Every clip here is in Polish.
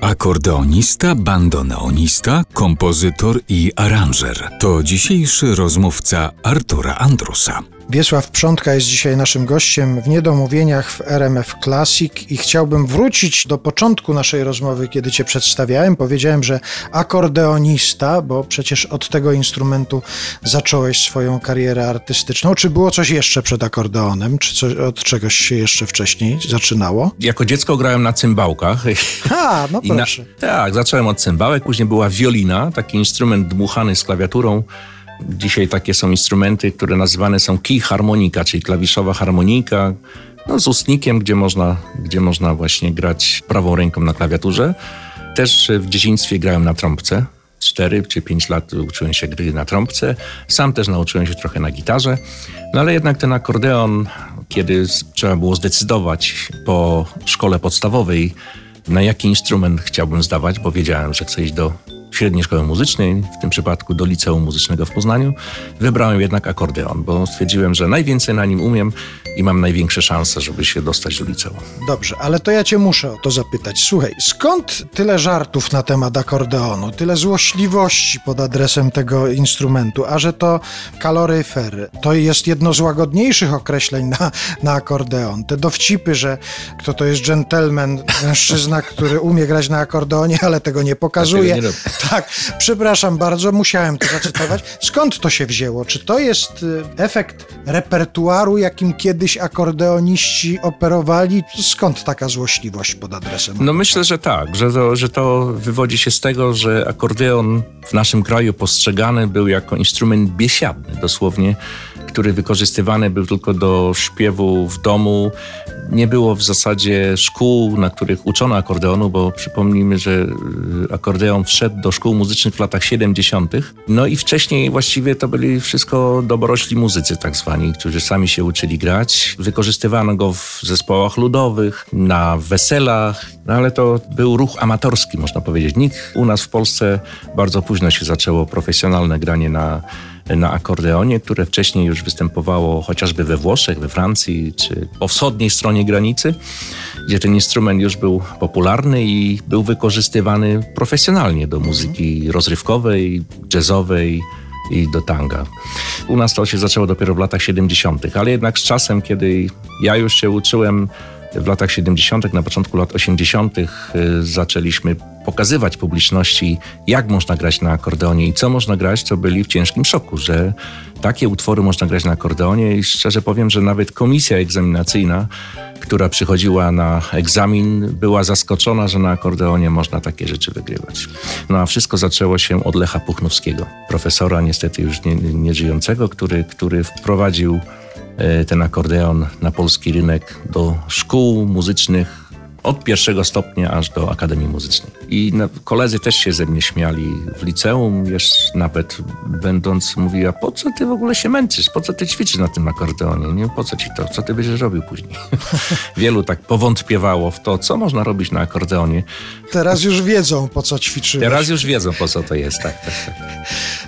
Akordeonista, bandoneonista, kompozytor i aranżer. To dzisiejszy rozmówca Artura Andrusa. Wiesław Przątka jest dzisiaj naszym gościem w Niedomówieniach w RMF Classic i chciałbym wrócić do początku naszej rozmowy, kiedy Cię przedstawiałem. Powiedziałem, że akordeonista, bo przecież od tego instrumentu zacząłeś swoją karierę artystyczną. Czy było coś jeszcze przed akordeonem? Czy coś, od czegoś się jeszcze wcześniej zaczynało? Jako dziecko grałem na cymbałkach. A, no I na, proszę. tak, zacząłem od cymbałek, później była wiolina, taki instrument dmuchany z klawiaturą. Dzisiaj takie są instrumenty, które nazywane są key harmonika, czyli klawiszowa harmonika, no, z ustnikiem, gdzie można, gdzie można właśnie grać prawą ręką na klawiaturze. Też w dzieciństwie grałem na trąbce. 4 czy 5 lat uczyłem się gry na trąbce. Sam też nauczyłem się trochę na gitarze. No ale jednak ten akordeon, kiedy trzeba było zdecydować po szkole podstawowej, na jaki instrument chciałbym zdawać, bo wiedziałem, że chcę iść do średniej szkoły muzycznej, w tym przypadku do liceum muzycznego w Poznaniu. Wybrałem jednak akordeon, bo stwierdziłem, że najwięcej na nim umiem i mam największe szanse, żeby się dostać do liceum. Dobrze, ale to ja cię muszę o to zapytać. Słuchaj, skąd tyle żartów na temat akordeonu, tyle złośliwości pod adresem tego instrumentu, a że to kaloryfer, to jest jedno z łagodniejszych określeń na, na akordeon. Te dowcipy, że kto to jest dżentelmen, mężczyzna, który umie grać na akordeonie, ale tego nie pokazuje. Tego nie robi. Tak, przepraszam bardzo, musiałem to zacytować. Skąd to się wzięło? Czy to jest y, efekt repertuaru, jakim kiedyś akordeoniści operowali? Skąd taka złośliwość pod adresem? No myślę, że tak, że to, że to wywodzi się z tego, że akordeon w naszym kraju postrzegany był jako instrument biesiadny, dosłownie, który wykorzystywany był tylko do śpiewu w domu. Nie było w zasadzie szkół, na których uczono akordeonu, bo przypomnijmy, że y, akordeon wszedł do szkół muzycznych w latach 70. No i wcześniej właściwie to byli wszystko dobrośli muzycy tak zwani, którzy sami się uczyli grać. Wykorzystywano go w zespołach ludowych, na weselach, no ale to był ruch amatorski, można powiedzieć. Nikt u nas w Polsce bardzo późno się zaczęło profesjonalne granie na na akordeonie, które wcześniej już występowało chociażby we Włoszech, we Francji czy po wschodniej stronie granicy, gdzie ten instrument już był popularny i był wykorzystywany profesjonalnie do muzyki rozrywkowej, jazzowej i do tanga. U nas to się zaczęło dopiero w latach 70., ale jednak z czasem, kiedy ja już się uczyłem w latach 70., na początku lat 80., y, zaczęliśmy pokazywać publiczności, jak można grać na akordeonie i co można grać, to byli w ciężkim szoku, że takie utwory można grać na akordeonie i szczerze powiem, że nawet komisja egzaminacyjna, która przychodziła na egzamin, była zaskoczona, że na akordeonie można takie rzeczy wygrywać. No a wszystko zaczęło się od Lecha Puchnowskiego, profesora niestety już nie, nie który, który wprowadził e, ten akordeon na polski rynek do szkół muzycznych od pierwszego stopnia aż do Akademii Muzycznej. I koledzy też się ze mnie śmiali w liceum, jeszcze nawet będąc mówiła, po co ty w ogóle się męczysz, po co ty ćwiczysz na tym akordeonie, nie? po co ci to, co ty będziesz robił później. Wielu tak powątpiewało w to, co można robić na akordeonie. Teraz już wiedzą, po co ćwiczyłeś. Teraz już wiedzą, po co to jest, tak, tak, tak.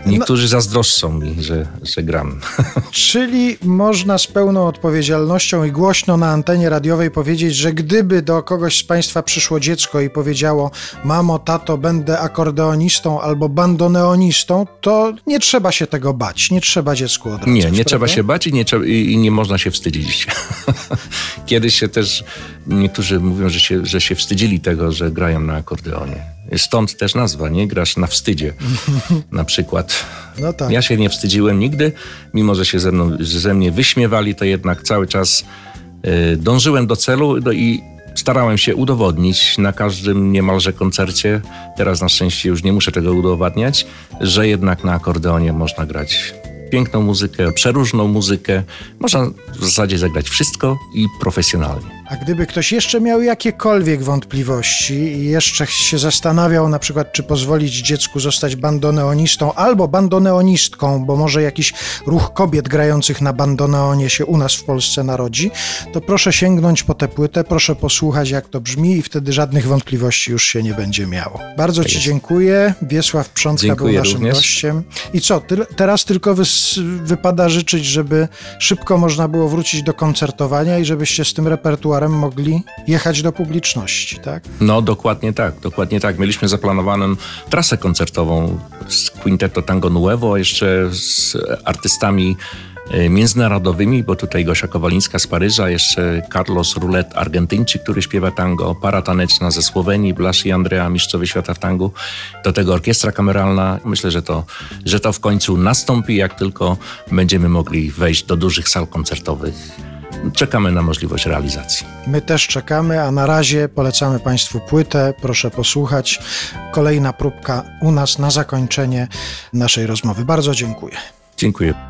Niektórzy zazdroszczą mi, że, że gram. Czyli można z pełną odpowiedzialnością i głośno na antenie radiowej powiedzieć, że gdyby do kogoś z Państwa przyszło dziecko i powiedziało: Mamo, tato, będę akordeonistą albo bandoneonistą, to nie trzeba się tego bać, nie trzeba dziecku odradzać. Nie, nie prawda? trzeba się bać i nie, i nie można się wstydzić. Kiedyś się też niektórzy mówią, że się, że się wstydzili tego, że grają na akordeonie. Stąd też nazwa, nie? Grasz na wstydzie na przykład. No tak. Ja się nie wstydziłem nigdy, mimo że się ze, mną, ze mnie wyśmiewali, to jednak cały czas y, dążyłem do celu no i starałem się udowodnić na każdym niemalże koncercie, teraz na szczęście już nie muszę tego udowadniać, że jednak na akordeonie można grać piękną muzykę, przeróżną muzykę. Można w zasadzie zagrać wszystko i profesjonalnie. A gdyby ktoś jeszcze miał jakiekolwiek wątpliwości i jeszcze się zastanawiał na przykład, czy pozwolić dziecku zostać bandoneonistą albo bandoneonistką, bo może jakiś ruch kobiet grających na bandoneonie się u nas w Polsce narodzi, to proszę sięgnąć po tę płytę, proszę posłuchać jak to brzmi i wtedy żadnych wątpliwości już się nie będzie miało. Bardzo Ci jest. dziękuję. Wiesław Przątka Dziękuję był naszym również. gościem. I co, tyle, teraz tylko wys, wypada życzyć, żeby szybko można było wrócić do koncertowania i żebyście z tym repertuarem mogli jechać do publiczności, tak? No, dokładnie tak, dokładnie tak. Mieliśmy zaplanowaną trasę koncertową z Quinteto Tango Nuevo, jeszcze z artystami e, międzynarodowymi, bo tutaj Gosia Kowalińska z Paryża, jeszcze Carlos Rulet, Argentyńczyk, który śpiewa tango, para taneczna ze Słowenii, Blas i Andrea, mistrzowie świata w tangu, do tego orkiestra kameralna. Myślę, że to, że to w końcu nastąpi, jak tylko będziemy mogli wejść do dużych sal koncertowych. Czekamy na możliwość realizacji. My też czekamy, a na razie polecamy Państwu płytę. Proszę posłuchać. Kolejna próbka u nas na zakończenie naszej rozmowy. Bardzo dziękuję. Dziękuję.